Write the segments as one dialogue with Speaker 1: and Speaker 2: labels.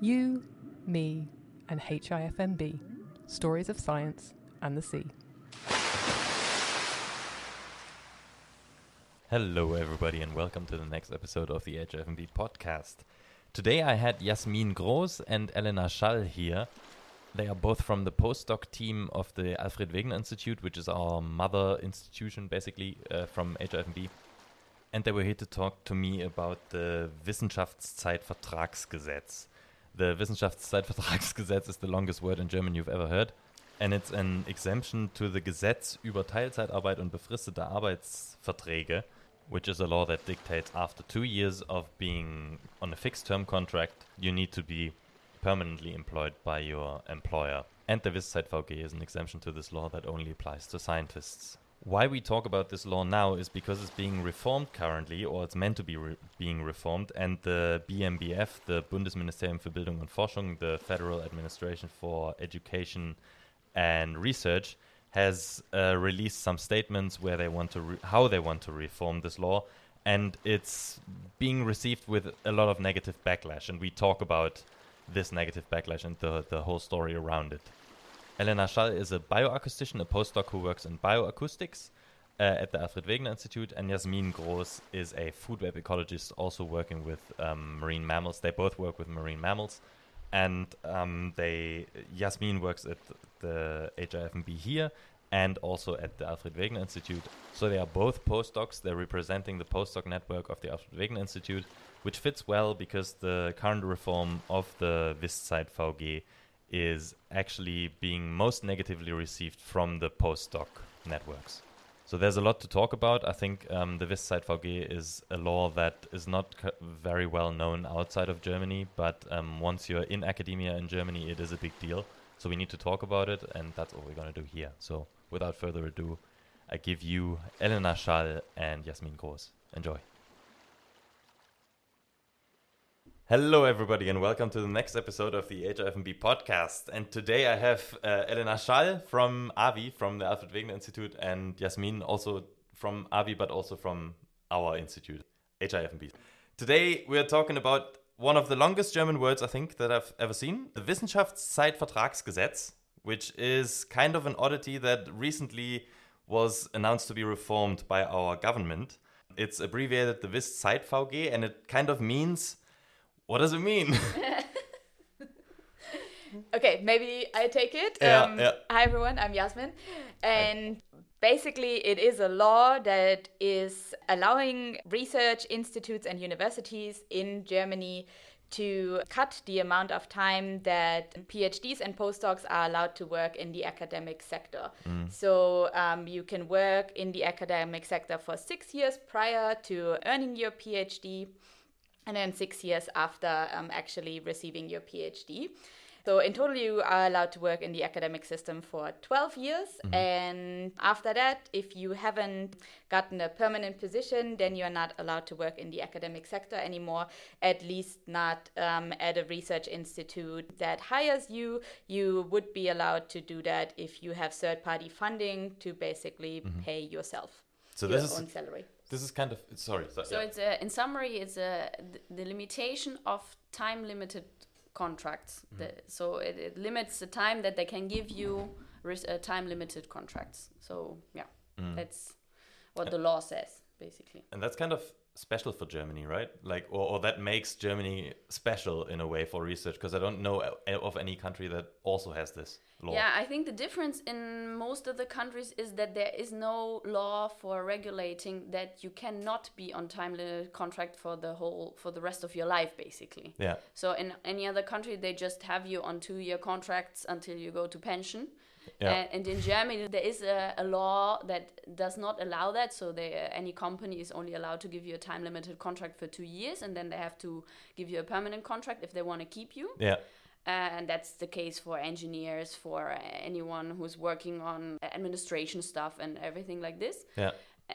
Speaker 1: You, me, and HIFMB Stories of Science and the Sea.
Speaker 2: Hello, everybody, and welcome to the next episode of the HIFMB podcast. Today I had Jasmin Groß and Elena Schall here. They are both from the postdoc team of the Alfred Wegener Institute, which is our mother institution, basically, uh, from HIFMB. And they were here to talk to me about the Wissenschaftszeitvertragsgesetz. The Wissenschaftszeitvertragsgesetz is the longest word in German you've ever heard. And it's an exemption to the Gesetz über Teilzeitarbeit und befristete Arbeitsverträge, which is a law that dictates after two years of being on a fixed term contract, you need to be permanently employed by your employer. And the WissZeitVG is an exemption to this law that only applies to scientists. Why we talk about this law now is because it's being reformed currently, or it's meant to be re being reformed, and the BMBF, the Bundesministerium für Bildung und Forschung, the Federal Administration for Education and Research, has uh, released some statements where they want to how they want to reform this law, and it's being received with a lot of negative backlash. And we talk about this negative backlash and the the whole story around it. Elena Schall is a bioacoustician, a postdoc who works in bioacoustics uh, at the Alfred Wegener Institute, and Jasmin Groß is a food web ecologist, also working with um, marine mammals. They both work with marine mammals, and um, they Jasmin works at the HIFMB here and also at the Alfred Wegener Institute. So they are both postdocs. They're representing the postdoc network of the Alfred Wegener Institute, which fits well because the current reform of the VisZeit VG is actually being most negatively received from the postdoc networks. So there's a lot to talk about. I think um, the WissZeitVG is a law that is not very well known outside of Germany, but um, once you're in academia in Germany, it is a big deal. So we need to talk about it, and that's what we're going to do here. So without further ado, I give you Elena Schall and Jasmin Groß. Enjoy. Hello, everybody, and welcome to the next episode of the HIFMB podcast. And today I have uh, Elena Schall from AWI, from the Alfred Wegener Institute, and Jasmin also from AWI, but also from our institute, HIFMB. Today we are talking about one of the longest German words I think that I've ever seen, the Wissenschaftszeitvertragsgesetz, which is kind of an oddity that recently was announced to be reformed by our government. It's abbreviated the WissZeitVG, and it kind of means what does it mean?
Speaker 3: okay, maybe I take it.
Speaker 2: Yeah,
Speaker 3: um,
Speaker 2: yeah.
Speaker 3: Hi everyone, I'm Jasmin. And basically, it is a law that is allowing research institutes and universities in Germany to cut the amount of time that PhDs and postdocs are allowed to work in the academic sector. So um, you can work in the academic sector for six years prior to earning your PhD and then six years after um, actually receiving your PhD. So in total, you are allowed to work in the academic system for 12 years. And after that, if you haven't gotten a permanent position, then you're not allowed to work in the academic sector anymore, at least not um, at a research institute that hires you. You would be allowed to do that if you have third party funding to basically pay yourself
Speaker 2: So
Speaker 3: your
Speaker 2: this is
Speaker 3: salary.
Speaker 2: This is kind of sorry. so-
Speaker 4: So
Speaker 2: yeah.
Speaker 4: it's a, in summary, it's a the limitation of time limited contracts. The, so it, it limits the time that they can give you uh, time limited contracts. So yeah, that's what the law says basically.
Speaker 2: and that's kind of special for Germany, right? Like, or, or that makes Germany special in a way for research because I don't know uh, of any country that also has this law.
Speaker 4: Yeah, I think the difference in most of the countries is that there is no law for regulating that you cannot be on time limited contract for the whole for the rest of your life basically.
Speaker 2: Yeah.
Speaker 4: So in any other country, they just have you on two-year contracts until you go to pension.
Speaker 2: Yeah.
Speaker 4: And, and in Germany, there is a, a law that does not allow that. So they, uh, any company is only allowed to give you a time-limited contract for two years, and then they have to give you a permanent contract if they want to keep you.
Speaker 2: Yeah.
Speaker 4: Uh, and that's the case for engineers, for uh, anyone who's working on administration stuff and everything like this
Speaker 2: Yeah.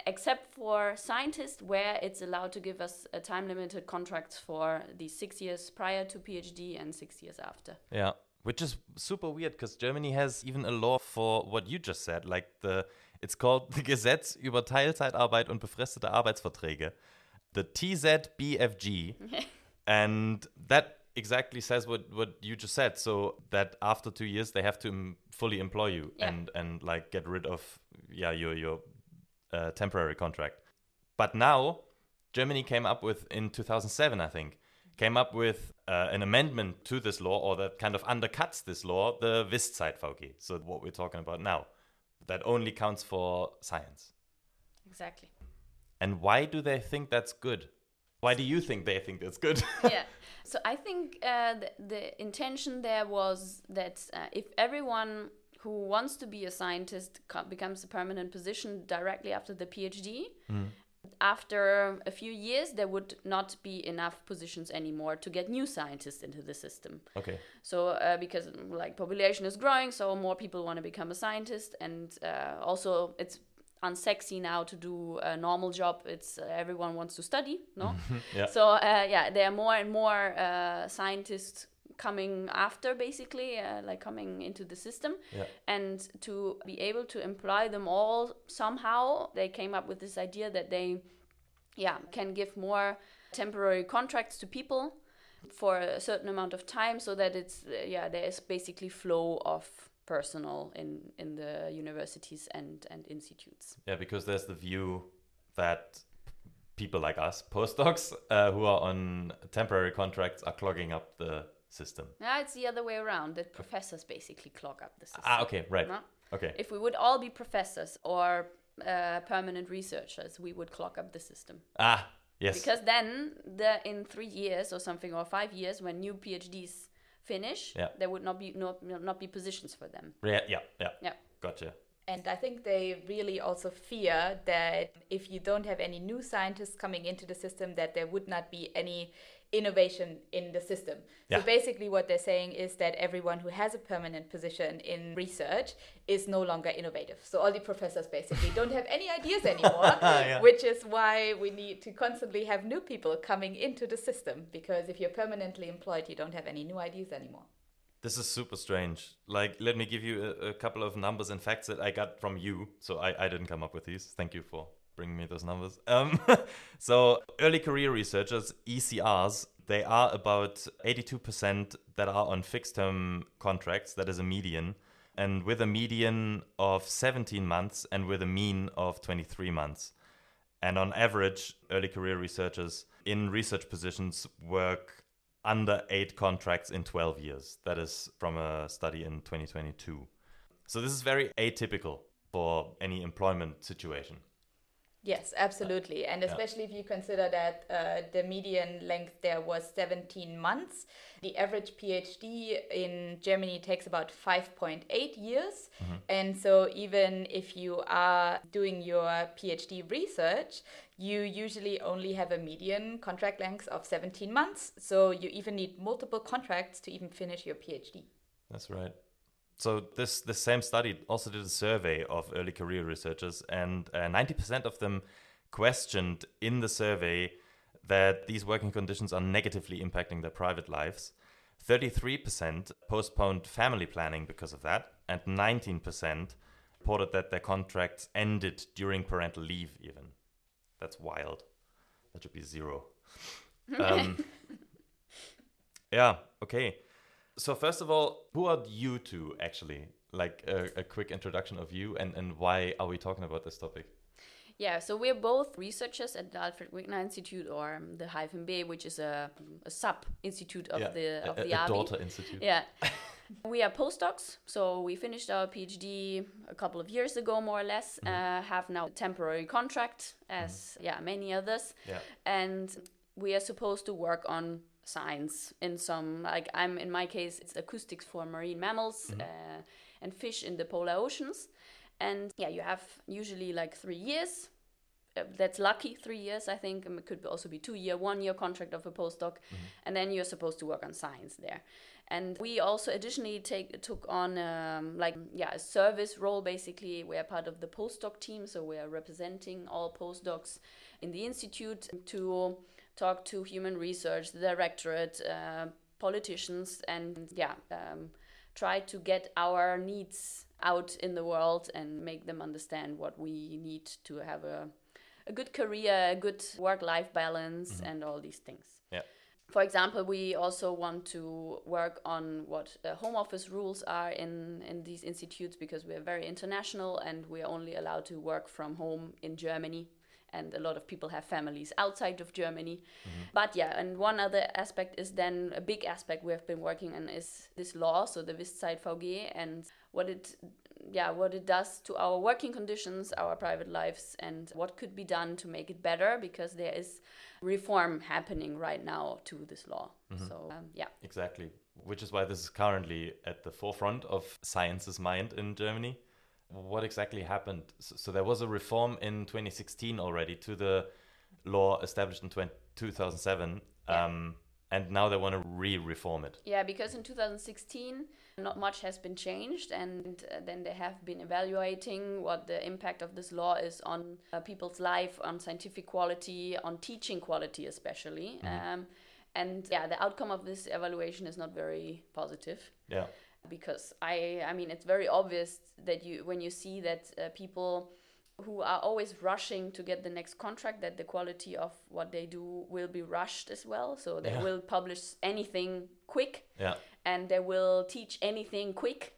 Speaker 4: except for scientists where it's allowed to give us a time limited contracts for the six years prior to phd and six years after
Speaker 2: Yeah. Which is super weird because Germany has even a law for what you just said. Like the, it's called the Gesetz über Teilzeitarbeit und befristete Arbeitsverträge, the TZBFG, and that exactly says what what you just said. So that after two years they have to um, fully employ you
Speaker 4: Yeah.
Speaker 2: and and like get rid of yeah your your uh, temporary contract. But now Germany came up with in 2007, I think, came up with uh, an amendment to this law, or that kind of undercuts this law, the WissZeitVG. So what we're talking about now, that only counts for science.
Speaker 4: Exactly.
Speaker 2: And why do they think that's good? Why do you think they think that's good?
Speaker 4: yeah. So I think uh, the, the intention there was that uh, if everyone who wants to be a scientist becomes a permanent position directly after the PhD, after a few years there would not be enough positions anymore to get new scientists into the system.
Speaker 2: okay.
Speaker 4: So uh, because like population is growing, so more people want to become a scientist, and uh, also it's unsexy now to do a normal job. It's uh, everyone wants to study, no?
Speaker 2: Yeah.
Speaker 4: So uh, yeah, there are more and more uh, scientists coming after, basically, uh, like coming into the system,
Speaker 2: Yeah.
Speaker 4: and to be able to employ them all somehow, they came up with this idea that they, yeah, can give more temporary contracts to people for a certain amount of time, so that it's uh, yeah, there is basically flow of personnel in in the universities and and institutes.
Speaker 2: Yeah, because there's the view that people like us, postdocs, uh, who are on temporary contracts, are clogging up the system.
Speaker 4: Yeah, it's the other way around. That professors basically clog up the system.
Speaker 2: Ah, okay, right.
Speaker 4: No?
Speaker 2: Okay.
Speaker 4: If we would all be professors or uh, permanent researchers, we would clog up the system.
Speaker 2: Ah, yes.
Speaker 4: Because then, the in three years or something, or five years, when new PhDs finish,
Speaker 2: Yeah.
Speaker 4: there would not be no, not be positions for them.
Speaker 2: yeah, yeah, yeah.
Speaker 4: Yeah.
Speaker 2: Gotcha.
Speaker 3: And I think they really also fear that if you don't have any new scientists coming into the system, that there would not be any innovation in the system.
Speaker 2: Yeah.
Speaker 3: So basically, what they're saying is that everyone who has a permanent position in research is no longer innovative. So all the professors basically don't have any ideas anymore,
Speaker 2: Yeah.
Speaker 3: which is why we need to constantly have new people coming into the system. Because if you're permanently employed, you don't have any new ideas anymore.
Speaker 2: This is super strange. Like, let me give you a, a couple of numbers and facts that I got from you. So I, I didn't come up with these. Thank you for bringing me those numbers. Um, so early career researchers, ECRs, they are about 82% that are on fixed term contracts. That is a median. And with a median of 17 months and with a mean of 23 months. And on average, early career researchers in research positions work under eight contracts in 12 years. That is from a study in 2022. So this is very atypical for any employment situation.
Speaker 3: Yes, absolutely. And especially if you consider that uh, the median length there was 17 months. The average PhD in Germany takes about 5.8 years. And so, even if you are doing your PhD research, you usually only have a median contract length of 17 months. So, you even need multiple contracts to even finish your PhD.
Speaker 2: That's right. So this this same study also did a survey of early career researchers, and uh, ninety percent of them questioned in the survey that these working conditions are negatively impacting their private lives. Thirty-three percent postponed family planning because of that, and nineteen percent reported that their contracts ended during parental leave. Even that's wild. That should be zero. Um, yeah. Okay. So first of all, who are you two actually? Like a, a quick introduction of you and, and why are we talking about this topic?
Speaker 4: Yeah, so we're both researchers at the Alfred Wegener Institute or um, the HIFMB, which is a, a sub institute of
Speaker 2: yeah,
Speaker 4: the of
Speaker 2: a,
Speaker 4: the
Speaker 2: a
Speaker 4: AWI.
Speaker 2: daughter institute.
Speaker 4: Yeah. we are postdocs, so we finished our PhD a couple of years ago, more or less. Uh, have now a temporary contract, as yeah many others,
Speaker 2: Yeah.
Speaker 4: and we are supposed to work on science in some like I'm in my case it's acoustics for marine mammals uh, and fish in the polar oceans, and yeah you have usually like three years. Uh, that's lucky, three years I think. Um, it could also be two year, one year contract of a postdoc, and then you're supposed to work on science there. And we also additionally take took on um, like yeah a service role basically. We're part of the postdoc team, so we are representing all postdocs in the institute to talk to human research, the directorate, uh, politicians, and yeah, um, try to get our needs out in the world and make them understand what we need to have a a good career, a good work life balance, and all these things.
Speaker 2: Yeah.
Speaker 4: for example, we also want to work on what the home office rules are in, in these institutes because we are very international and we are only allowed to work from home in Germany. And a lot of people have families outside of Germany. But yeah, and one other aspect is then a big aspect we have been working on is this law, so the WissZeitVG, and what it yeah what it does to our working conditions our private lives and what could be done to make it better because there is reform happening right now to this law so um, yeah
Speaker 2: Exactly. Which is why this is currently at the forefront of science's mind in Germany. What exactly happened? So, so there was a reform in 2016 already to the law established in 20, 2007.
Speaker 4: Yeah.
Speaker 2: Um, and now they want to re reform it.
Speaker 4: yeah because in 2016 not much has been changed and uh, then they have been evaluating what the impact of this law is on uh, people's life on scientific quality on teaching quality especially um, and yeah the outcome of this evaluation is not very positive
Speaker 2: Yeah.
Speaker 4: Because I I mean it's very obvious that you when you see that uh, people who are always rushing to get the next contract that the quality of what they do will be rushed as well so they
Speaker 2: Yeah.
Speaker 4: will publish anything quick
Speaker 2: Yeah.
Speaker 4: and they will teach anything quick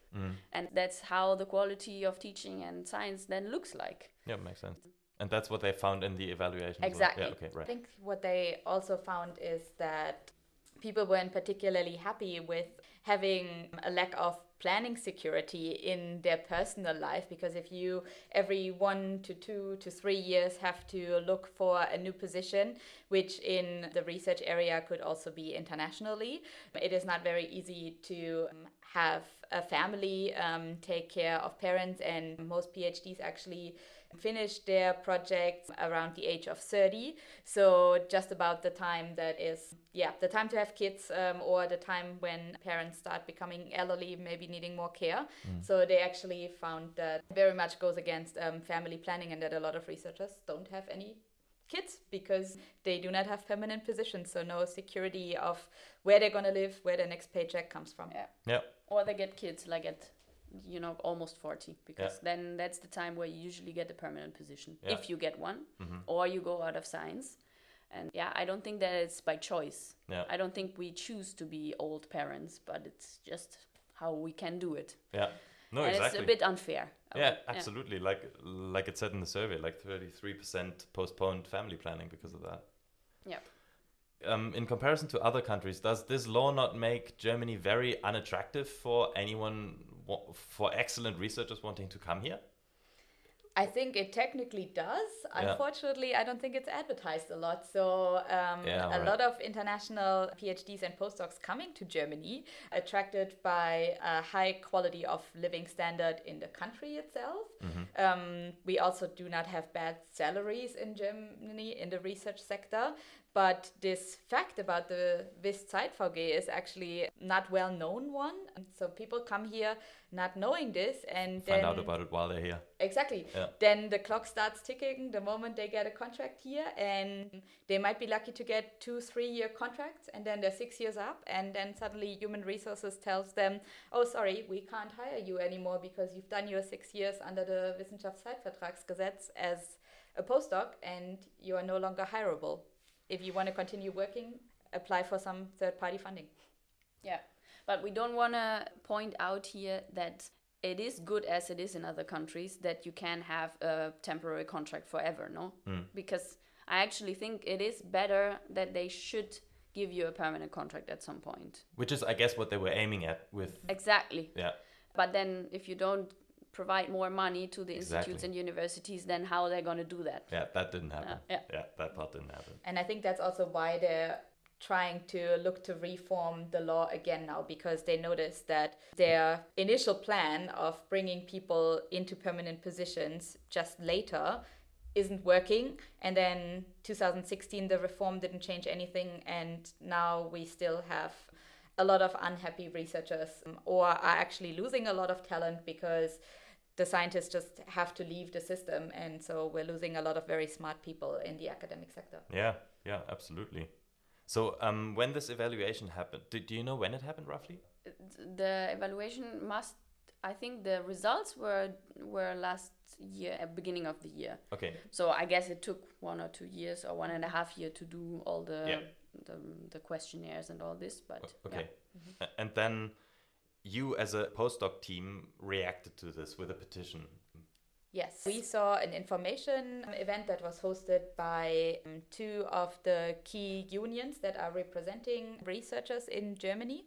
Speaker 4: and that's how the quality of teaching and science then looks like
Speaker 2: Yeah, makes sense. And that's what they found in the evaluation. as well?
Speaker 4: Exactly.
Speaker 2: Yeah, okay,
Speaker 3: I think what they also found is that people weren't particularly happy with having a lack of planning security in their personal life because if you every one to two to three years have to look for a new position which in the research area could also be internationally it is not very easy to um, have a family um, take care of parents and most phds actually finish their projects around the age of 30 so just about the time that is yeah the time to have kids um, or the time when parents start becoming elderly maybe needing more care. So they actually found that very much goes against um, family planning and that a lot of researchers don't have any kids because they do not have permanent positions. So no security of where they're going to live where their next paycheck comes from.
Speaker 4: Yeah.
Speaker 2: Yeah.
Speaker 4: or they get kids like at you know almost 40 because then that's the time where you usually get a permanent position
Speaker 2: Yeah.
Speaker 4: if you get one or you go out of science and yeah i don't think that it's by choice
Speaker 2: Yeah.
Speaker 4: i don't think we choose to be old parents but it's just how we can do it
Speaker 2: Yeah. No,
Speaker 4: and
Speaker 2: exactly.
Speaker 4: it's a bit unfair
Speaker 2: yeah,
Speaker 4: would-
Speaker 2: absolutely. Like like it said in the survey, like 33% postponed family planning because of that.
Speaker 4: yeah
Speaker 2: Um, in comparison to other countries, does this law not make Germany very unattractive for anyone, for excellent researchers wanting to come here?
Speaker 3: I think it technically does.
Speaker 2: Yeah.
Speaker 3: Unfortunately, I don't think it's advertised a lot. So, um,
Speaker 2: Yeah,
Speaker 3: a
Speaker 2: right.
Speaker 3: lot of international PhDs and postdocs coming to Germany, attracted by a high quality of living standard in the country itself.
Speaker 2: Mm-hmm.
Speaker 3: Um, we also do not have bad salaries in Germany in the research sector. But this fact about the VG is actually not well known one. So people come here not knowing this and
Speaker 2: Find
Speaker 3: then
Speaker 2: out about it while they're here.
Speaker 3: Exactly.
Speaker 2: Yeah.
Speaker 3: Then the clock starts ticking the moment they get a contract here, and they might be lucky to get two, three year contracts, and then they're six years up, and then suddenly human resources tells them, "Oh, sorry, we can't hire you anymore because you've done your six years under the Wissenschaftszeitvertragsgesetz as a postdoc, and you are no longer hireable. If you want to continue working, apply for some third party funding."
Speaker 4: Yeah, but we don't want to point out here that it is good as it is in other countries that you can have a temporary contract forever, no? Hmm. Because I actually think it is better that they should give you a permanent contract at some point.
Speaker 2: Which is, I guess, what they were aiming at with.
Speaker 4: Exactly.
Speaker 2: Yeah.
Speaker 4: But then if you don't provide more money to the institutes and universities, then how they're they going to do that?
Speaker 2: Yeah, that didn't happen.
Speaker 4: Uh, yeah.
Speaker 2: yeah, that part didn't happen.
Speaker 3: And I think that's also why they're trying to look to reform the law again now because they noticed that their initial plan of bringing people into permanent positions just later isn't working and then 2016 the reform didn't change anything and now we still have a lot of unhappy researchers um, or are actually losing a lot of talent because the scientists just have to leave the system and so we're losing a lot of very smart people in the academic sector
Speaker 2: Yeah, yeah, absolutely. So, um, when this evaluation happened, do, do you know when it happened roughly?
Speaker 4: the evaluation must i think the results were were last year at beginning of the year
Speaker 2: Okay,
Speaker 4: so i guess it took one or two years or one and a half year to do all the
Speaker 2: Yeah.
Speaker 4: the, the questionnaires and all this. But
Speaker 2: O-
Speaker 4: yeah.
Speaker 2: Okay. A- And then you, as a postdoc team, reacted to this with a petition.
Speaker 3: Yes. We saw an information event that was hosted by um, two of the key unions that are representing researchers in Germany.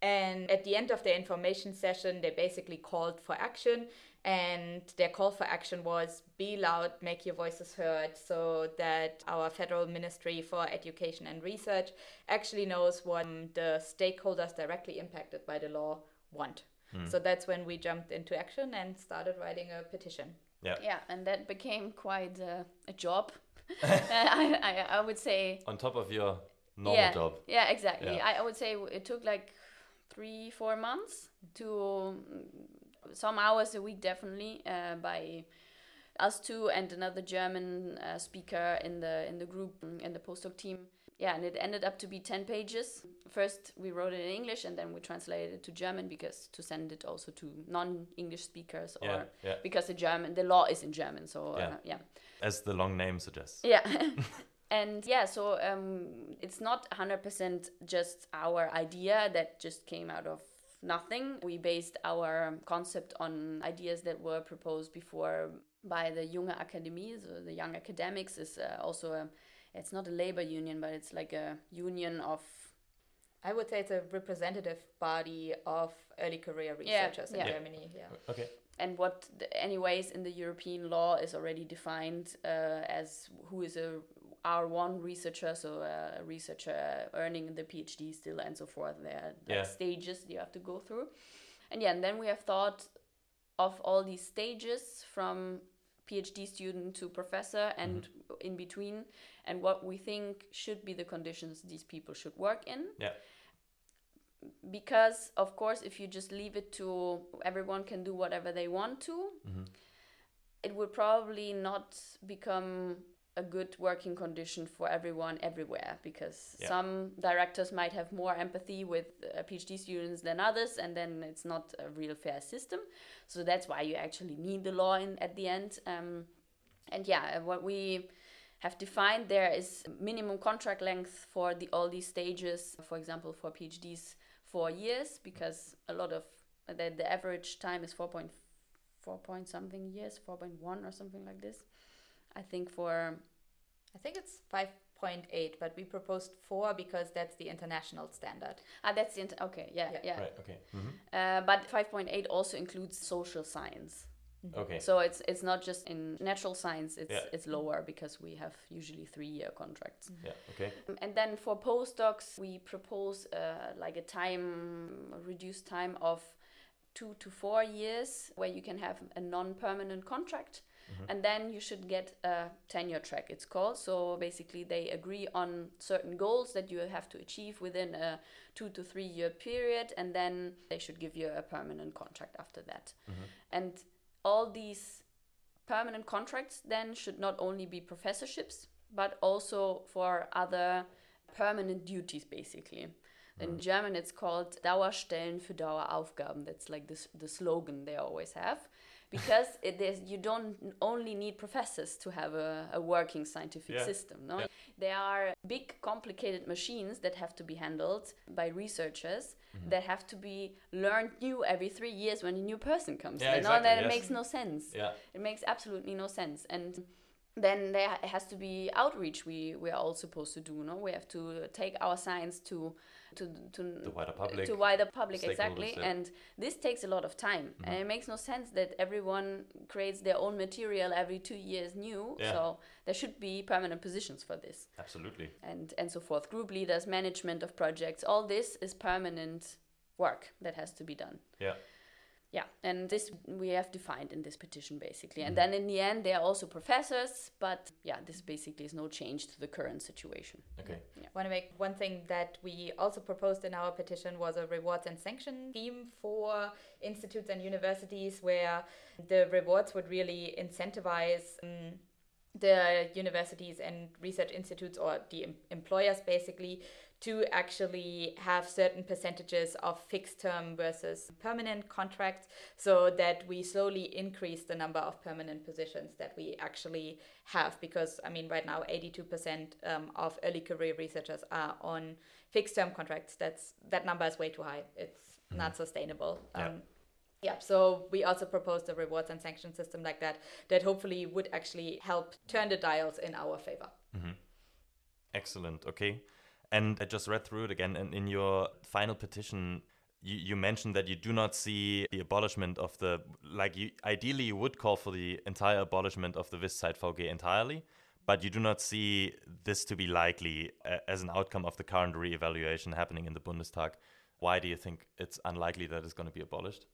Speaker 3: And at the end of the information session, they basically called for action. And their call for action was be loud, make your voices heard, so that our Federal Ministry for Education and Research actually knows what um, the stakeholders directly impacted by the law want. So that's when we jumped into action and started writing a petition.
Speaker 2: Yeah.
Speaker 4: Yeah, and that became quite uh, a job. I, I, I would say.
Speaker 2: On top of your normal
Speaker 4: yeah,
Speaker 2: job.
Speaker 4: Yeah, exactly.
Speaker 2: Yeah.
Speaker 4: I, I would say it took like three, four months to mm, some hours a week, definitely, uh, by us two and another German uh, speaker in the in the group mm, in the postdoc team. Yeah, and it ended up to be ten pages. First, we wrote it in English, and then we translated it to German because to send it also to non-English speakers, or
Speaker 2: Yeah, yeah.
Speaker 4: because the German the law is in German. So uh,
Speaker 2: Yeah.
Speaker 4: yeah.
Speaker 2: As the long name suggests.
Speaker 4: Yeah. and yeah, so um, it's not 100% just our idea that just came out of nothing. We based our concept on ideas that were proposed before by the Junge Akademie. So the Young Academics is uh, also a, it's not a labor union, but it's like a union of
Speaker 3: I would say it's a representative body of early career researchers
Speaker 4: yeah.
Speaker 3: in Germany. Yeah.
Speaker 2: Okay.
Speaker 4: and what the, anyways in the european law is already defined uh, as who is a r1 researcher so a researcher earning the phd still and so forth there are
Speaker 2: Yeah.
Speaker 4: stages you have to go through and yeah and then we have thought of all these stages from phd student to professor and mm-hmm. in between and what we think should be the conditions these people should work in
Speaker 2: Yeah.
Speaker 4: because of course if you just leave it to everyone can do whatever they want to mm-hmm. it would probably not become a good working condition for everyone everywhere because
Speaker 2: Yeah.
Speaker 4: some directors might have more empathy with uh, phd students than others and then it's not a real fair system. So that's why you actually need the law in at the end. Um, and yeah what we have defined there is minimum contract length for the all these stages for example for phds four years because a lot of the, the average time is 4.4 point something years 4.1 or something like this i think for
Speaker 3: I think it's 5.8, but we proposed 4 because that's the international standard.
Speaker 4: ah that's the int- okay yeah
Speaker 3: Yeah.
Speaker 4: yeah,
Speaker 2: Right. Okay. hmm
Speaker 4: Uh, but 5.8 also includes social science
Speaker 2: Okay.
Speaker 4: so it's it's not just in natural science it's
Speaker 2: Yeah.
Speaker 4: it's lower because we have usually three year contracts
Speaker 2: yeah. Okay.
Speaker 4: And then for postdocs, we propose uh, like a time, a reduced time of two to four years where you can have a non permanent contract. And then you should get a tenure track, it's called. So basically, they agree on certain goals that you have to achieve within a two to three year period, and then they should give you a permanent contract after that. Mm-hmm. And all these permanent contracts then should not only be professorships but also for other permanent duties basically in mm-hmm. german it's called dauerstellen für daueraufgaben that's like this the slogan they always have because it is you don't only need professors to have a, a working scientific
Speaker 2: Yeah.
Speaker 4: system no
Speaker 2: Yeah.
Speaker 4: there are big complicated machines that have to be handled by researchers
Speaker 2: Mm-hmm.
Speaker 4: that have to be learned new every three years when a new person comes
Speaker 2: Yeah,
Speaker 4: no?
Speaker 2: exactly,
Speaker 4: that
Speaker 2: yes.
Speaker 4: makes no sense
Speaker 2: Yeah.
Speaker 4: it makes absolutely no sense and then there has to be outreach we we are all supposed to do no we have to take our science to to to
Speaker 2: The wider public.
Speaker 4: to wider public exactly
Speaker 2: yeah.
Speaker 4: and this takes a lot of time mm-hmm. and it makes no sense that everyone creates their own material every two years new
Speaker 2: Yeah.
Speaker 4: so there should be permanent positions for this
Speaker 2: Absolutely.
Speaker 4: and and so forth group leaders management of projects all this is permanent work that has to be done
Speaker 2: Yeah.
Speaker 4: Yeah, and this we have defined in this petition basically. And then in the end, they are also professors, but yeah, this basically is no change to the current situation.
Speaker 2: Okay.
Speaker 3: I want to make one thing that we also proposed in our petition was a rewards and sanction scheme for institutes and universities where the rewards would really incentivize um, the universities and research institutes or the em- employers basically to actually have certain percentages of fixed term versus permanent contracts so that we slowly increase the number of permanent positions that we actually have because i mean right now 82% um, of early career researchers are on fixed term contracts that's that number is way too high it's mm-hmm. not sustainable
Speaker 2: yeah.
Speaker 3: um, yeah, so we also proposed a rewards and sanction system like that that hopefully would actually help turn the dials in our favor.
Speaker 2: Mm-hmm. Excellent. Okay. And I just read through it again. And in your final petition, you, you mentioned that you do not see the abolishment of the, like, you ideally you would call for the entire abolishment of the VG entirely, but you do not see this to be likely as an outcome of the current re evaluation happening in the Bundestag. Why do you think it's unlikely that it's going to be abolished?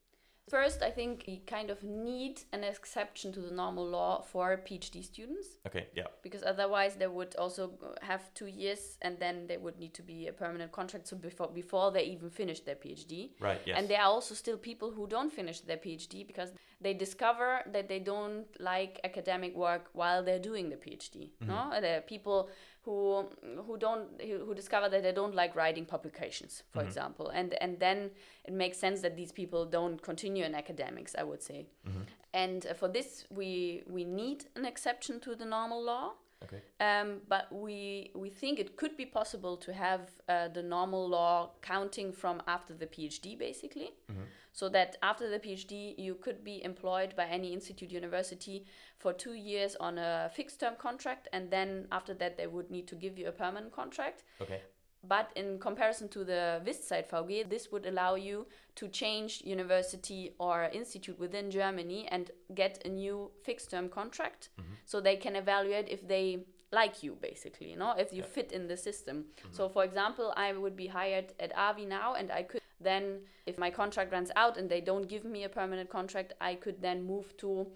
Speaker 4: First, I think we kind of need an exception to the normal law for PhD students.
Speaker 2: Okay, yeah.
Speaker 4: Because otherwise, they would also have two years, and then they would need to be a permanent contract. So before before they even finish their PhD.
Speaker 2: Right. Yes.
Speaker 4: And there are also still people who don't finish their PhD because they discover that they don't like academic work while they're doing the PhD. Mm-hmm. No, there are people who who don't who discover that they don't like writing publications, for mm-hmm. example, and and then it makes sense that these people don't continue in academics. I would say, mm-hmm. and uh, for this we we need an exception to the normal law.
Speaker 2: Okay.
Speaker 4: Um, but we we think it could be possible to have uh, the normal law counting from after the PhD, basically. Mm-hmm so that after the PhD you could be employed by any institute university for two years on a fixed term contract, and then after that they would need to give you a permanent contract.
Speaker 2: Okay.
Speaker 4: But in comparison to the WissZeitVG, this would allow you to change university or institute within Germany and get a new fixed term contract mm-hmm. so they can evaluate if they like you basically you know if you yeah. fit in the system mm-hmm. so for example i would be hired at AWI now and i could then if my contract runs out and they don't give me a permanent contract i could then move to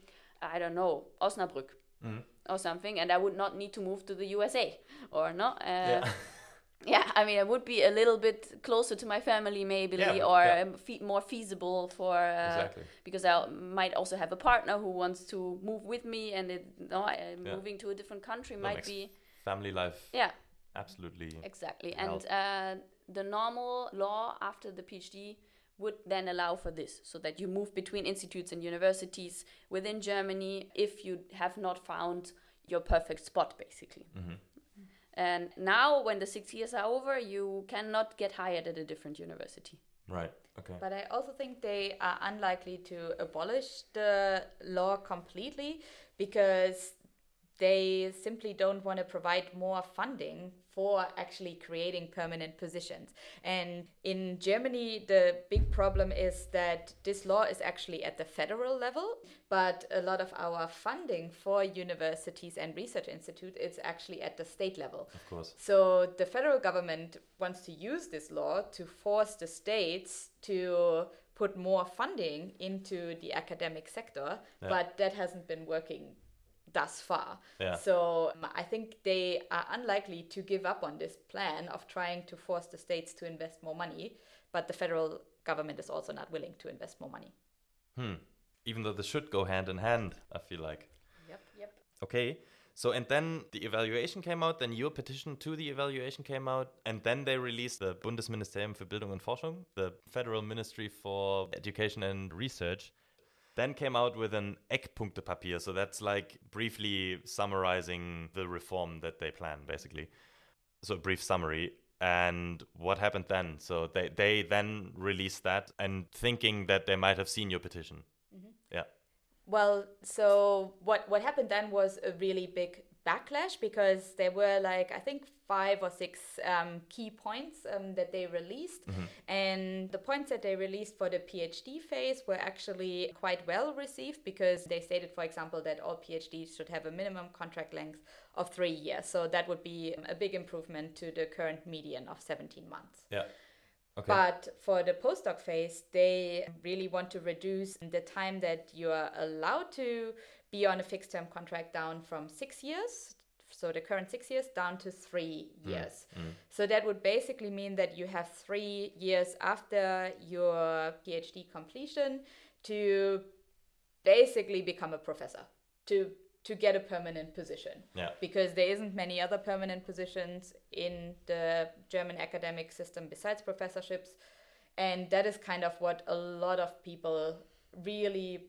Speaker 4: i don't know osnabrück mm. or something and i would not need to move to the usa or no uh, yeah. yeah i mean it would be a little bit closer to my family maybe yeah, or yeah. Um, fe- more feasible for uh,
Speaker 2: exactly.
Speaker 4: because i might also have a partner who wants to move with me and it, no, uh, moving to a different country that might be
Speaker 2: family life
Speaker 4: yeah
Speaker 2: absolutely
Speaker 4: exactly and uh, the normal law after the PhD would then allow for this so that you move between institutes and universities within Germany if you have not found your perfect spot, basically. Mm-hmm. And now, when the six years are over, you cannot get hired at a different university.
Speaker 2: Right. Okay.
Speaker 3: But I also think they are unlikely to abolish the law completely because they simply don't want to provide more funding for actually creating permanent positions. And in Germany, the big problem is that this law is actually at the federal level, but a lot of our funding for universities and research institutes is actually at the state level.
Speaker 2: Of course.
Speaker 3: So the federal government wants to use this law to force the states to put more funding into the academic sector, yeah. but that hasn't been working thus far.
Speaker 2: Yeah.
Speaker 3: So um, I think they are unlikely to give up on this plan of trying to force the states to invest more money, but the federal government is also not willing to invest more money.
Speaker 2: Hmm. Even though this should go hand in hand, I feel like.
Speaker 3: Yep, yep.
Speaker 2: Okay. So, and then the evaluation came out, then your petition to the evaluation came out, and then they released the Bundesministerium für Bildung und Forschung, the Federal Ministry for Education and Research, then came out with an Eckpunktepapier. So that's like briefly summarizing the reform that they plan, basically. So a brief summary. And what happened then? So they, they then released that and thinking that they might have seen your petition. Mm-hmm. Yeah.
Speaker 3: Well, so what what happened then was a really big backlash because there were like I think five or six um, key points um, that they released, mm-hmm. and the points that they released for the PhD phase were actually quite well received because they stated, for example, that all PhDs should have a minimum contract length of three years. So that would be a big improvement to the current median of 17 months.
Speaker 2: Yeah. Okay.
Speaker 3: But for the postdoc phase, they really want to reduce the time that you are allowed to be on a fixed term contract down from six years so the current six years down to three mm, years. Mm. Mm. So that would basically mean that you have three years after your PhD completion to basically become a professor, to to get a permanent position
Speaker 2: Yeah.
Speaker 3: because there isn't many other permanent positions in the German academic system besides professorships and that is kind of what a lot of people really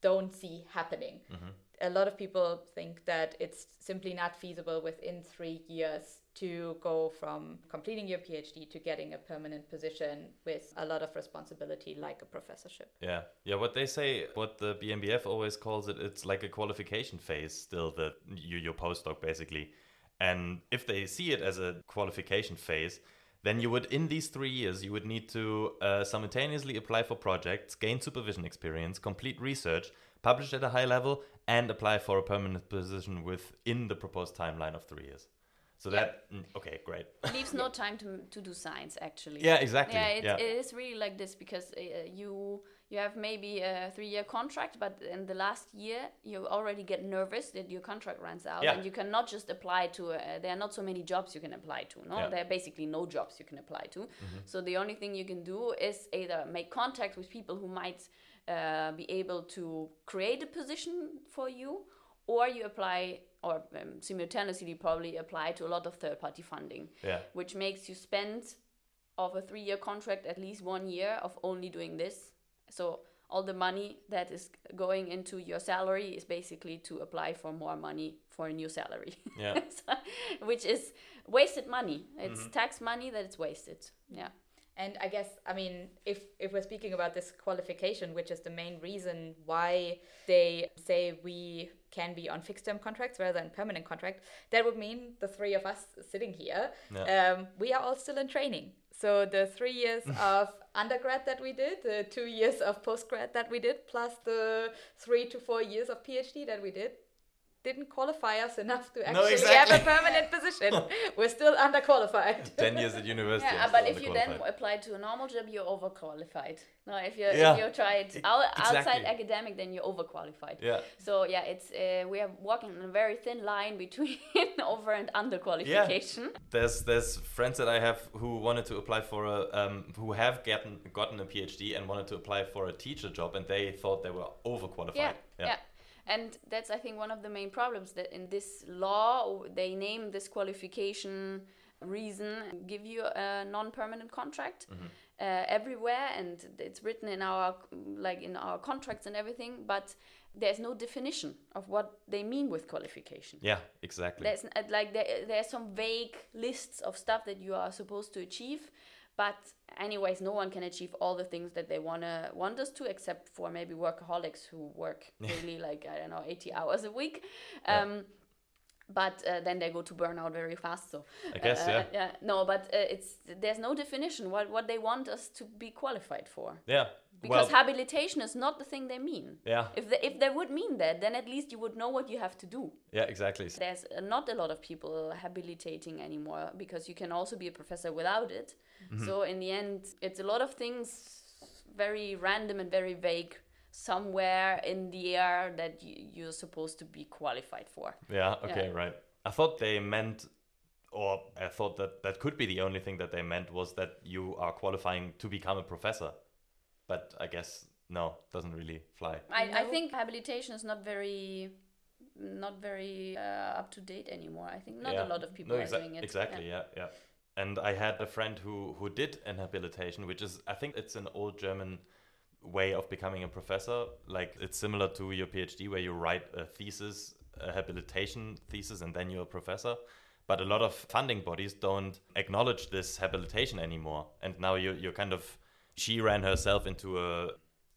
Speaker 3: don't see happening mm-hmm. a lot of people think that it's simply not feasible within three years to go from completing your PhD to getting a permanent position with a lot of responsibility like a professorship.
Speaker 2: Yeah, yeah. What they say, what the BMBF always calls it, it's like a qualification phase. Still, the you your postdoc basically, and if they see it as a qualification phase, then you would in these three years you would need to uh, simultaneously apply for projects, gain supervision experience, complete research, publish at a high level, and apply for a permanent position within the proposed timeline of three years. So
Speaker 3: Yeah.
Speaker 2: that mm, okay, great.
Speaker 4: leaves no time to, to do science actually
Speaker 2: yeah, exactly.
Speaker 4: yeah, it,
Speaker 2: yeah.
Speaker 4: it is really like this because uh, you you have maybe a three year contract, but in the last year you already get nervous that your contract runs out,
Speaker 2: Yeah.
Speaker 4: and you cannot just apply to. Uh, there are not so many jobs you can apply to. No,
Speaker 2: Yeah. Mm-hmm.
Speaker 4: there are basically no jobs you can apply to. So the only thing you can do is either make contact with people who might uh, be able to create a position for you, or you apply or um, simultaneously probably apply to a lot of third party funding
Speaker 2: yeah.
Speaker 4: which makes you spend of a three year contract at least one year of only doing this. So all the money that is going into your salary is basically to apply for more money for a new salary.
Speaker 2: Yeah.
Speaker 4: So- which is wasted money. It's tax money that it's wasted. Yeah.
Speaker 3: And I guess, I mean, if, if we're speaking about this qualification, which is the main reason why they say we can be on fixed term contracts rather than permanent contract, that would mean the three of us sitting here, um, we are all still in training. So the three years of undergrad that we did, the two years of postgrad that we did, plus the three to four years of PhD that we did, didn't qualify us enough to
Speaker 2: No,
Speaker 3: actually
Speaker 2: exactly.
Speaker 3: have a permanent position. We're still underqualified.
Speaker 2: Ten years at university.
Speaker 4: Yeah, but if you then
Speaker 2: underqualified.
Speaker 4: apply to a normal job, you're overqualified. No, if you
Speaker 2: Yeah,
Speaker 4: if you try it
Speaker 2: e-
Speaker 4: out, outside academic, then you're overqualified.
Speaker 2: Yeah.
Speaker 4: So yeah, it's uh, we are walking on a very thin line between over and under qualification.
Speaker 2: There's there's friends that I have who wanted to apply for a um, who have gotten gotten a PhD and wanted to apply for a teacher job and they thought they were overqualified.
Speaker 4: Yeah, yeah. And that's, I think, one of the main problems that in this law, they name this qualification reason, give you a non permanent contract. Uh, everywhere and it's written in our like in our contracts and everything but there's no definition of what they mean with qualification
Speaker 2: Yeah, exactly.
Speaker 4: there's uh, like there, there's some vague lists of stuff that you are supposed to achieve but anyways no one can achieve all the things that they wanna want us to except for maybe workaholics who work really like i don't know 80 hours a week
Speaker 2: Yeah.
Speaker 4: Um, but uh, then they go to burnout very fast so
Speaker 2: I guess,
Speaker 4: uh,
Speaker 2: yeah.
Speaker 4: yeah no but uh, it's there's no definition what what they want us to be qualified for
Speaker 2: yeah.
Speaker 4: because
Speaker 2: well,
Speaker 4: habilitation is not the thing they mean
Speaker 2: yeah.
Speaker 4: if they, if they would mean that then at least you would know what you have to do
Speaker 2: Yeah, exactly.
Speaker 4: there's uh, not a lot of people habilitating anymore because you can also be a professor without it.
Speaker 2: Mm-hmm.
Speaker 4: So in the end, it's a lot of things very random and very vague somewhere in the air that y- you're supposed to be qualified for.
Speaker 2: Yeah, okay,
Speaker 4: Yeah.
Speaker 2: right. I thought they meant or I thought that that could be the only thing that they meant was that you are qualifying to become a professor. But I guess no, doesn't really fly.
Speaker 4: I, I think habilitation is not very not very uh, up to date anymore. I think not
Speaker 2: Yeah.
Speaker 4: a lot of people
Speaker 2: No,
Speaker 4: are doing it.
Speaker 2: Exactly, yeah. yeah, And I had a friend who who did an habilitation, which is I think it's an old German way of becoming a professor. Like it's similar to your PhD where you write a thesis, a habilitation thesis, and then you're a professor. But a lot of funding bodies don't acknowledge this habilitation anymore. And now you're, you're kind of, she ran herself into a,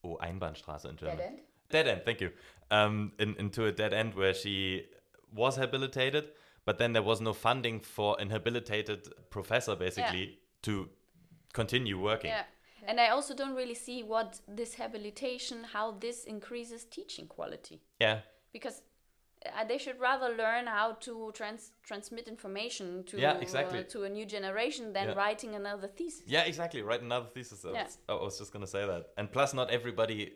Speaker 2: oh, Einbahnstraße in German.
Speaker 3: Dead end?
Speaker 2: Dead end, thank you. Um, in, into a dead end where she was habilitated, but then there was no funding for an habilitated professor, basically, to continue working.
Speaker 4: Yeah. And I also don't really see what this habilitation, how this increases teaching quality.
Speaker 2: Yeah,
Speaker 4: because uh, they should rather learn how to trans- transmit information to
Speaker 2: Yeah, exactly.
Speaker 4: uh, to a new generation than
Speaker 2: Yeah.
Speaker 4: writing another thesis.
Speaker 2: Yeah, exactly. Write another thesis. I,
Speaker 4: Yeah.
Speaker 2: was, I was just going to say that. And plus, not everybody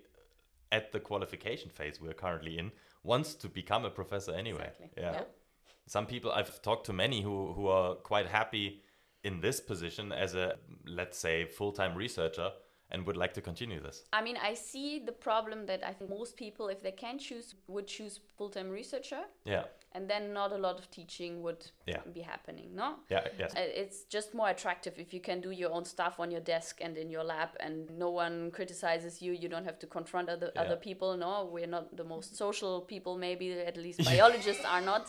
Speaker 2: at the qualification phase we're currently in wants to become a professor anyway.
Speaker 4: Exactly.
Speaker 2: Yeah.
Speaker 3: Yeah.
Speaker 2: Some people, I've talked to many who, who are quite happy in this position as a, let's say, full time researcher. and would like to continue this.
Speaker 4: I mean, I see the problem that I think most people, if they can choose, would choose full-time researcher,
Speaker 2: Yeah.
Speaker 4: and then not a lot of teaching would
Speaker 2: Yeah.
Speaker 4: be happening. No,
Speaker 2: Yeah. Yes.
Speaker 4: Uh, it's just more attractive if you can do your own stuff on your desk and in your lab, and no one criticizes you. You don't have to confront other
Speaker 2: Yeah.
Speaker 4: other people. No, we're not the most social people. Maybe at least biologists are not,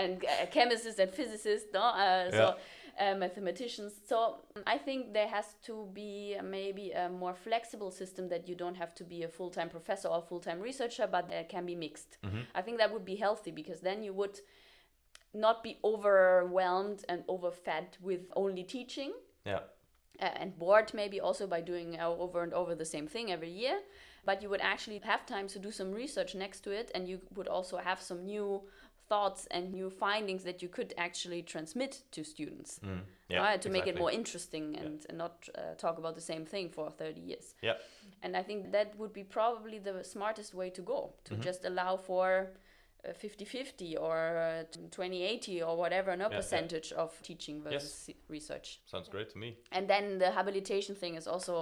Speaker 4: and uh, chemists and physicists. No, uh, so.
Speaker 2: Yeah.
Speaker 4: Uh, mathematicians. So I think there has to be maybe a more flexible system that you don't have to be a full time professor or full time researcher, but it can be mixed. I think that would be healthy because then you would not be overwhelmed and overfed with only teaching
Speaker 2: yeah.
Speaker 4: uh, and bored maybe also by doing uh, over and over the same thing every year but you would actually have time to do some research next to it and you would also have some new thoughts and new findings that you could actually transmit to students
Speaker 2: Mm. Yeah.
Speaker 4: right, to make it more interesting and, and not uh, talk about the same thing for 30 years
Speaker 2: Yeah.
Speaker 4: and i think that would be probably the smartest way to go to
Speaker 2: Mm-hmm.
Speaker 4: just allow for uh, 50-50 or uh, 20-80 or whatever no
Speaker 2: yeah.
Speaker 4: percentage of teaching versus research
Speaker 2: Sounds great to me.
Speaker 4: and then the habilitation thing is also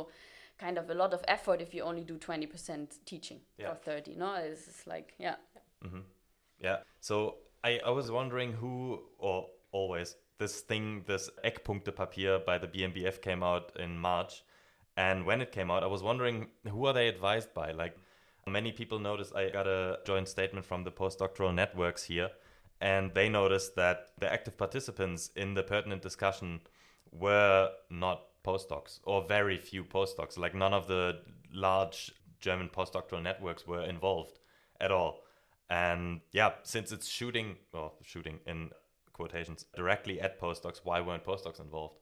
Speaker 4: kind of a lot of effort if you only do 20% teaching
Speaker 2: Yeah.
Speaker 4: for 30 no it's like yeah
Speaker 2: Yeah. So I, I was wondering who, or always, this thing, this Eckpunktepapier by the BMBF came out in March. And when it came out, I was wondering who are they advised by? Like, many people noticed I got a joint statement from the postdoctoral networks here. And they noticed that the active participants in the pertinent discussion were not postdocs or very few postdocs. Like, none of the large German postdoctoral networks were involved at all. And yeah, since it's shooting, well, shooting in quotations directly at postdocs, why weren't postdocs involved?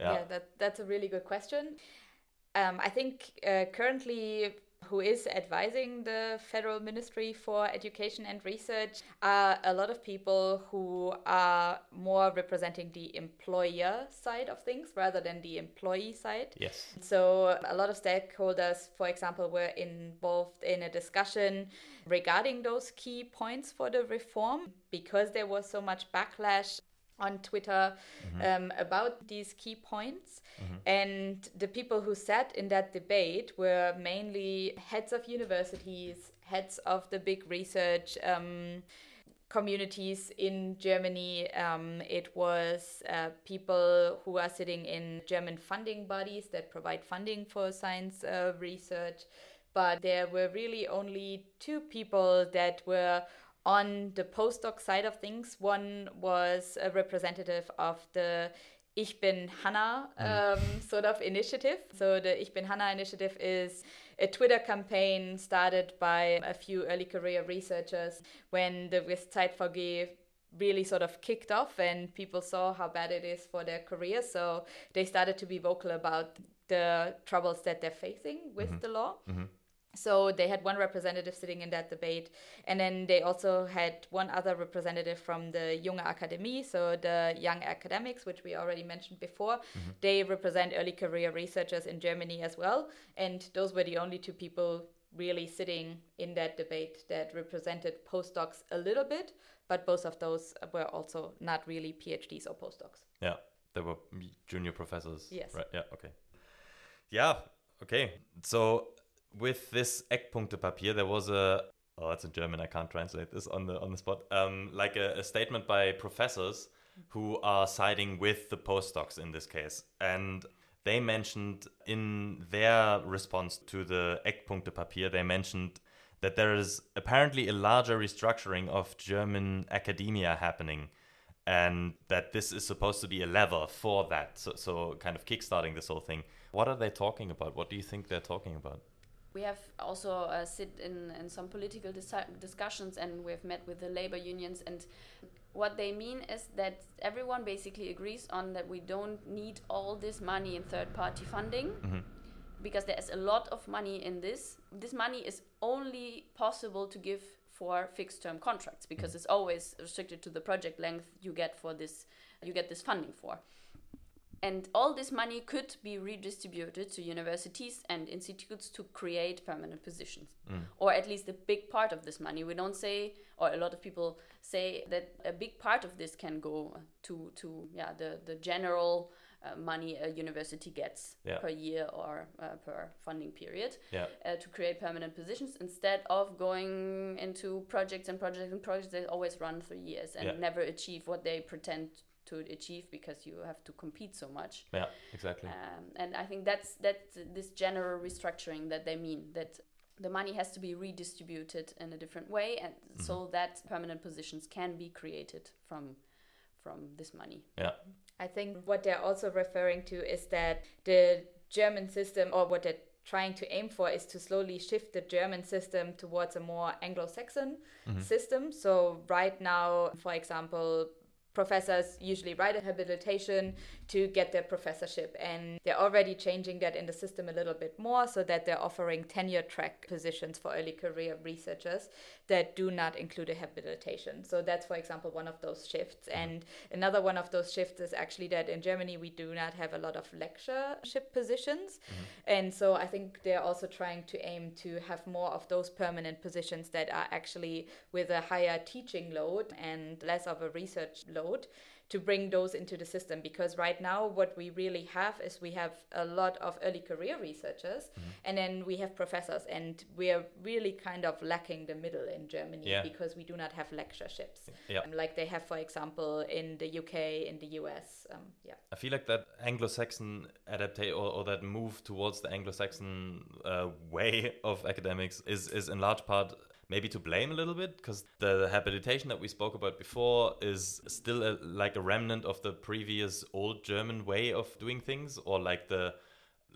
Speaker 2: Yeah.
Speaker 3: Yeah, that, that's a really good question. Um, I think uh, currently, who is advising the Federal Ministry for Education and Research are a lot of people who are more representing the employer side of things rather than the employee side.
Speaker 2: Yes.
Speaker 3: So, a lot of stakeholders, for example, were involved in a discussion regarding those key points for the reform because there was so much backlash on Twitter um, about these key points. And the people who sat in that debate were mainly heads of universities, heads of the big research. Um, communities in Germany. Um, it was uh, people who are sitting in German funding bodies that provide funding for science uh, research. But there were really only two people that were on the postdoc side of things. One was a representative of the Ich bin Hanna mm. um, sort of initiative. So the Ich bin Hanna initiative is a Twitter campaign started by a few early career researchers when the VG really sort of kicked off and people saw how bad it is for their career. So they started to be vocal about the troubles that they're facing with mm-hmm. the law. Mm-hmm. So they had one representative sitting in that debate, and then they also had one other representative from the Junge Akademie, so the young academics, which we already mentioned before. Mm-hmm. They represent early career researchers in Germany as well, and those were the only two people really sitting in that debate that represented postdocs a little bit, but both of those were also not really PhDs or postdocs.
Speaker 2: Yeah. They were junior professors.
Speaker 3: Yes.
Speaker 2: Right. Yeah. Okay. Yeah. Okay. So with this Eckpunktepapier, there was a oh, it's in German. I can't translate this on the on the spot. Um, like a, a statement by professors who are siding with the postdocs in this case, and they mentioned in their response to the Eckpunktepapier, they mentioned that there is apparently a larger restructuring of German academia happening and that this is supposed to be a lever for that. So, so kind of kickstarting this whole thing. What are they talking about? What do you think they're talking about?
Speaker 4: We have also uh, sit in, in some political dis- discussions and we've met with the labor unions and what they mean is that everyone basically agrees on that we don't need all this money in third party funding because there's a lot of money in this. This money is only possible to give for fixed term contracts because it's always restricted to the project length you get for this you get this funding for. And all this money could be redistributed to universities and institutes to create permanent positions, or at least a big part of this money. We don't say, or a lot of people say that a big part of this can go to to yeah the the general uh, money a university gets
Speaker 2: Yeah.
Speaker 4: per year or uh, per funding period
Speaker 2: Yeah.
Speaker 4: uh, to create permanent positions instead of going into projects and projects and projects that always run for years and
Speaker 2: Yeah.
Speaker 4: never achieve what they pretend to achieve because you have to compete so much.
Speaker 2: Yeah. Exactly.
Speaker 4: Um, and I think that's that's this general restructuring that they mean that the money has to be redistributed in a different way, and so that permanent positions can be created from from this money.
Speaker 2: Yeah.
Speaker 3: I think what they're also referring to is that the German system, or what they're trying to aim for, is to slowly shift the German system towards a more Anglo Saxon system. So, right now, for example, professors usually write a habilitation to get their professorship and they're already changing that in the system a little bit more so that they're offering tenure track positions for early career researchers that do not include a habilitation. So that's for example one of those shifts. Mm-hmm. And another one of those shifts is actually that in germany we do not have a lot of lectureship positions. Mm-hmm. And so i think they're also trying to aim to have more of those permanent positions that are actually with a higher teaching load and less of a research load to bring those into the system because right now what we really have is we have a lot of early career researchers and then we have professors and we are really kind of lacking the middle in Germany
Speaker 2: Yeah.
Speaker 3: because we do not have lectureships
Speaker 2: Yeah.
Speaker 3: um, like they have for example in the UK in the US um, yeah
Speaker 2: I feel like that Anglo-Saxon adaptation or, or that move towards the Anglo-Saxon uh, way of academics is is in large part maybe to blame a little bit because the habilitation that we spoke about before is still a, like a remnant of the previous old German way of doing things or like the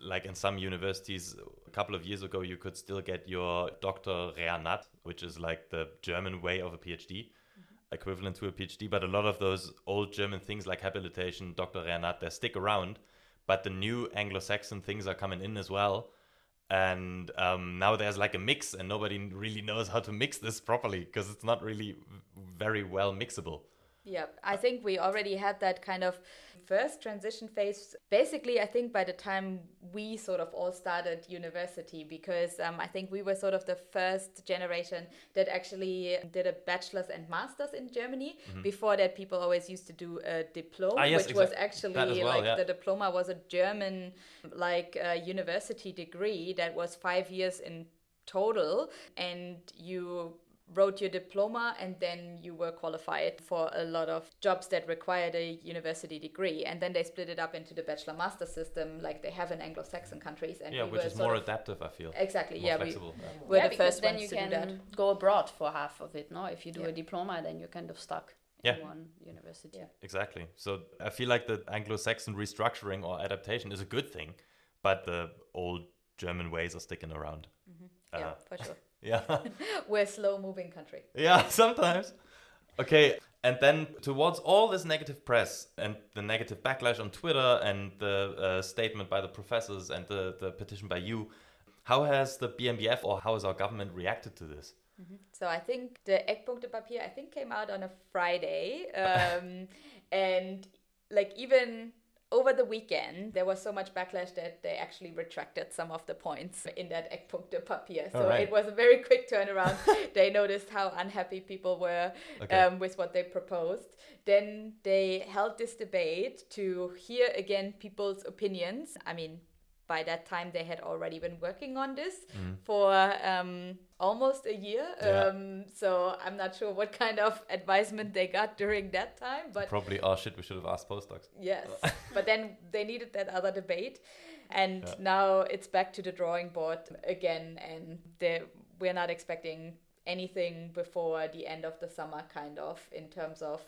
Speaker 2: like in some universities a couple of years ago you could still get your Dr. rer. nat. which is like the German way of a PhD mm-hmm. equivalent to a PhD, but a lot of those old German things like habilitation, Dr. rer. nat., they stick around, but the new Anglo-Saxon things are coming in as well. And um, now there's like a mix, and nobody really knows how to mix this properly because it's not really very well mixable.
Speaker 3: Yeah, I think we already had that kind of first transition phase. Basically, I think by the time we sort of all started university, because um, I think we were sort of the first generation that actually did a bachelor's and master's in Germany. Before that, people always used to do a diploma,
Speaker 2: Mm-hmm. Ah, yes,
Speaker 3: which was actually
Speaker 2: well,
Speaker 3: like
Speaker 2: yeah.
Speaker 3: the diploma was a German like uh, university degree that was five years in total, and you wrote your diploma and then you were qualified for a lot of jobs that required a university degree and then they split it up into the bachelor master system like they have in anglo-saxon countries and
Speaker 2: Yeah,
Speaker 3: we
Speaker 2: which
Speaker 3: were
Speaker 2: is more
Speaker 3: of-
Speaker 2: adaptive, I feel.
Speaker 3: exactly
Speaker 2: more
Speaker 3: yeah we
Speaker 2: yeah.
Speaker 3: were
Speaker 4: yeah,
Speaker 3: the first
Speaker 4: then
Speaker 3: ones
Speaker 4: you
Speaker 3: to
Speaker 4: can
Speaker 3: do that
Speaker 4: go abroad for half of it. No, if you do
Speaker 3: Yeah.
Speaker 4: a diploma, then you're kind of stuck
Speaker 2: Yeah.
Speaker 4: in one university.
Speaker 3: Yeah.
Speaker 2: Exactly. So I feel like the Anglo-Saxon restructuring or adaptation is a good thing, but the old German ways are sticking around.
Speaker 3: yeah
Speaker 2: Uh,
Speaker 3: for sure
Speaker 2: yeah.
Speaker 3: we're a slow moving country
Speaker 2: Yeah, sometimes. Okay, and then towards all this negative press and the negative backlash on Twitter and the uh, statement by the professors and the, the petition by you, how has the BMBF or how has our government reacted to this?
Speaker 3: So I think the Eckpunktepapier I think came out on a Friday, um, and like even over the weekend there was so much backlash that they actually retracted some of the points in that Eckpunktepapier. So
Speaker 2: Alright.
Speaker 3: it was a very quick turnaround. they noticed how unhappy people were
Speaker 2: Okay.
Speaker 3: um, with what they proposed. Then they held this debate to hear again people's opinions. I mean. By that time, they had already been working on this for um, almost a year.
Speaker 2: Mm. Yeah.
Speaker 3: Um, so I'm not sure what kind of advisement they got during that time, but
Speaker 2: Probably, oh shit, we should have asked postdocs.
Speaker 3: yes. but then they needed that other debate, and
Speaker 2: Yeah.
Speaker 3: now it's back to the drawing board again, and we're not expecting anything before the end of the summer, kind of, in terms of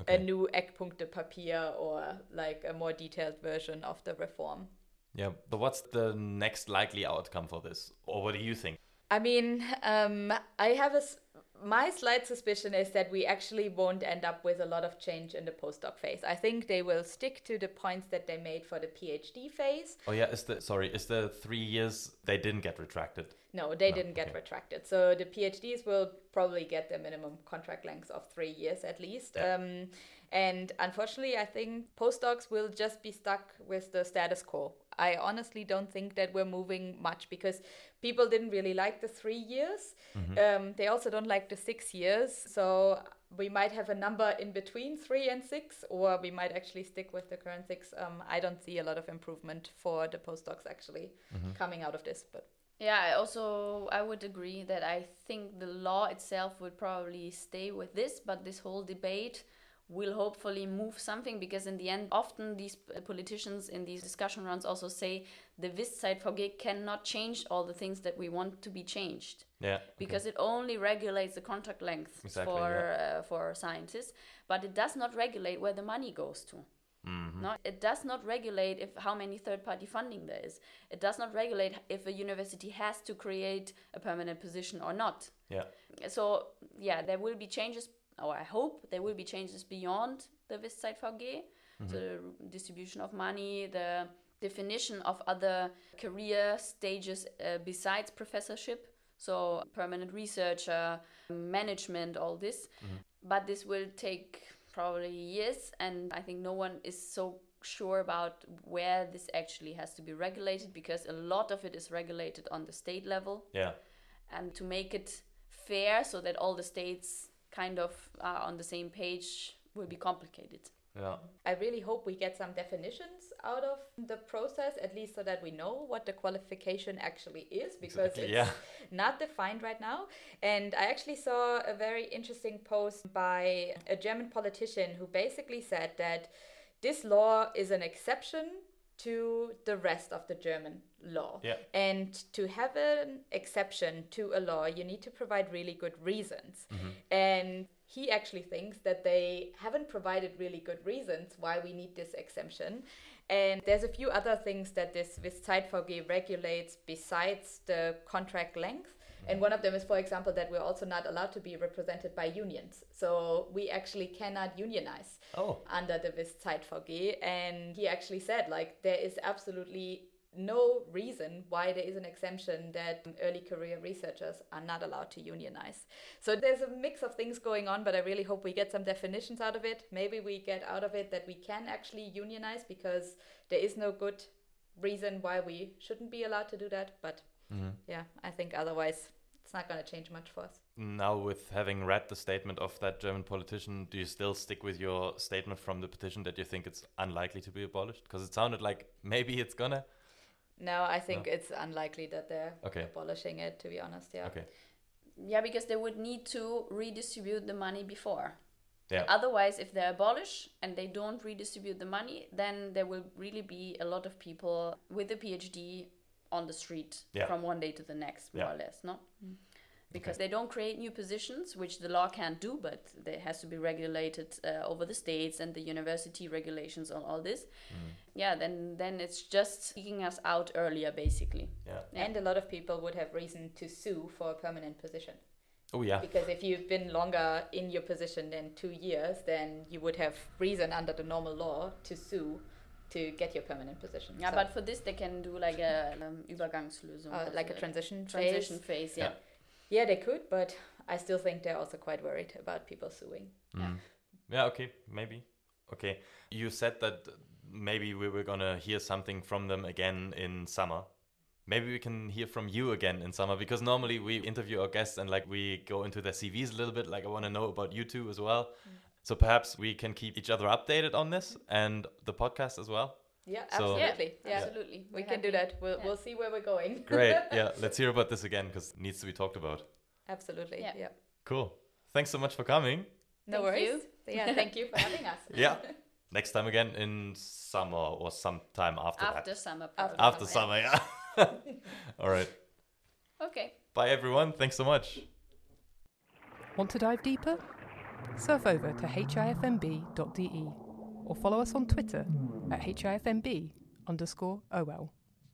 Speaker 2: Okay.
Speaker 3: a new Eckpunktepapier or like a more detailed version of the reform.
Speaker 2: Yeah, but what's the next likely outcome for this? Or what do you think?
Speaker 3: I mean, um, I have a. s- My slight suspicion is that we actually won't end up with a lot of change in the postdoc phase. I think they will stick to the points that they made for the PhD phase.
Speaker 2: Oh yeah, is the sorry, is the three years they didn't get retracted?
Speaker 3: No, they
Speaker 2: No,
Speaker 3: didn't get
Speaker 2: okay.
Speaker 3: retracted. So the PhDs will probably get their minimum contract length of three years at least.
Speaker 2: Yeah.
Speaker 3: Um, and unfortunately, I think postdocs will just be stuck with the status quo. I honestly don't think that we're moving much because people didn't really like the three years.
Speaker 2: Mm-hmm.
Speaker 3: Um, they also don't like the six years. So we might have a number in between three and six, or we might actually stick with the current six. Um, I don't see a lot of improvement for the postdocs actually coming out of this, but
Speaker 4: Yeah, I also I would agree that I think the law itself would probably stay with this, but this whole debate will hopefully move something because in the end often these uh, politicians in these discussion rounds also say the VG cannot change all the things that we want to be changed
Speaker 2: Yeah. okay.
Speaker 4: because it only regulates the contract length
Speaker 2: Exactly,
Speaker 4: for uh, for scientists, but it does not regulate where the money goes to.
Speaker 2: Mm-hmm.
Speaker 4: No, it does not regulate if how many third-party funding there is. It does not regulate if a university has to create a permanent position or not.
Speaker 2: Yeah.
Speaker 4: So yeah, there will be changes, or I hope there will be changes beyond the WissZeitVG, so the distribution of money, the definition of other career stages uh, besides professorship, so permanent researcher, management, all this. But this will take probably years, and I think no one is so sure about where this actually has to be regulated because a lot of it is regulated on the state level.
Speaker 2: Yeah.
Speaker 4: and to make it fair so that all the states kind of are on the same page will be complicated.
Speaker 2: Yeah.
Speaker 3: I really hope we get some definitions out of the process, at least so that we know what the qualification actually is, because
Speaker 2: Exactly,
Speaker 3: it's
Speaker 2: yeah.
Speaker 3: not defined right now. And I actually saw a very interesting post by a German politician who basically said that this law is an exception to the rest of the German law.
Speaker 2: Yeah.
Speaker 3: And to have an exception to a law, you need to provide really good reasons. Mm-hmm. And he actually thinks that they haven't provided really good reasons why we need this exemption. And there's a few other things that this this regulates besides the contract length. And one of them is, for example, that we're also not allowed to be represented by unions. So we actually cannot unionize
Speaker 2: Oh.
Speaker 3: under the VG. And he actually said, like, there is absolutely no reason why there is an exemption that early career researchers are not allowed to unionize. So there's a mix of things going on, but I really hope we get some definitions out of it. Maybe we get out of it that we can actually unionize because there is no good reason why we shouldn't be allowed to do that. But Mm-hmm. yeah, I think otherwise it's not going to change much for us.
Speaker 2: Now, with having read the statement of that German politician, do you still stick with your statement from the petition that you think it's unlikely to be abolished? Because it sounded like maybe it's gonna.
Speaker 3: No, I think it's unlikely that they're
Speaker 2: Okay.
Speaker 3: abolishing it, to be honest. Yeah.
Speaker 2: Okay.
Speaker 4: Yeah, because they would need to redistribute the money before.
Speaker 2: Yeah.
Speaker 4: Otherwise, if they abolish and they don't redistribute the money, then there will really be a lot of people with a PhD on the street
Speaker 2: Yeah.
Speaker 4: from one day to the next, more
Speaker 2: Yeah.
Speaker 4: or less, no? Because they don't create new positions, which the law can't do, but it has to be regulated uh, over the states and the university regulations on all this.
Speaker 2: Mm.
Speaker 4: Yeah, then then it's just kicking us out earlier, basically.
Speaker 2: Yeah.
Speaker 4: Yeah.
Speaker 3: And a lot of people would have reason to sue for a permanent position.
Speaker 2: Oh yeah.
Speaker 3: Because if you've been longer in your position than two years, then you would have reason under the normal law to sue to get your permanent position.
Speaker 4: Yeah,
Speaker 3: So,
Speaker 4: but for this they can do like a um, Übergangslösung.
Speaker 3: uh, like a transition
Speaker 4: transition
Speaker 3: phase.
Speaker 4: phase. Yeah.
Speaker 2: Yeah.
Speaker 3: Yeah, they could, but I still think they're also quite worried about people suing.
Speaker 2: Mm. Yeah, okay, maybe. Okay. You said that maybe we were gonna hear something from them again in summer. Maybe we can hear from you again in summer because normally we interview our guests and like we go into their CVs a little bit. Like I want to know about you too as well. So perhaps we can keep each other updated on this and the podcast as well.
Speaker 3: Yeah,
Speaker 2: So-
Speaker 3: absolutely.
Speaker 4: Yeah,
Speaker 3: Yeah,
Speaker 4: absolutely.
Speaker 3: we
Speaker 4: We're
Speaker 3: can do that. We'll,
Speaker 4: Yeah.
Speaker 3: we'll see where we're going.
Speaker 2: Great. yeah, let's hear about this again because it needs to be talked about.
Speaker 3: absolutely.
Speaker 4: Yeah.
Speaker 3: Yeah.
Speaker 2: Cool. Thanks so much for coming.
Speaker 3: No
Speaker 4: Thank
Speaker 3: worries.
Speaker 4: you.
Speaker 3: Yeah, thank you for having us.
Speaker 2: Yeah. Next time again in summer or sometime after,
Speaker 4: After
Speaker 2: that.
Speaker 4: summer.
Speaker 3: After
Speaker 4: probably.
Speaker 2: After summer, yeah. All right.
Speaker 4: Okay.
Speaker 2: Bye, everyone. Thanks so much.
Speaker 1: Want to dive deeper? Surf over to hifmb.de or follow us on Twitter at hifmb underscore OL.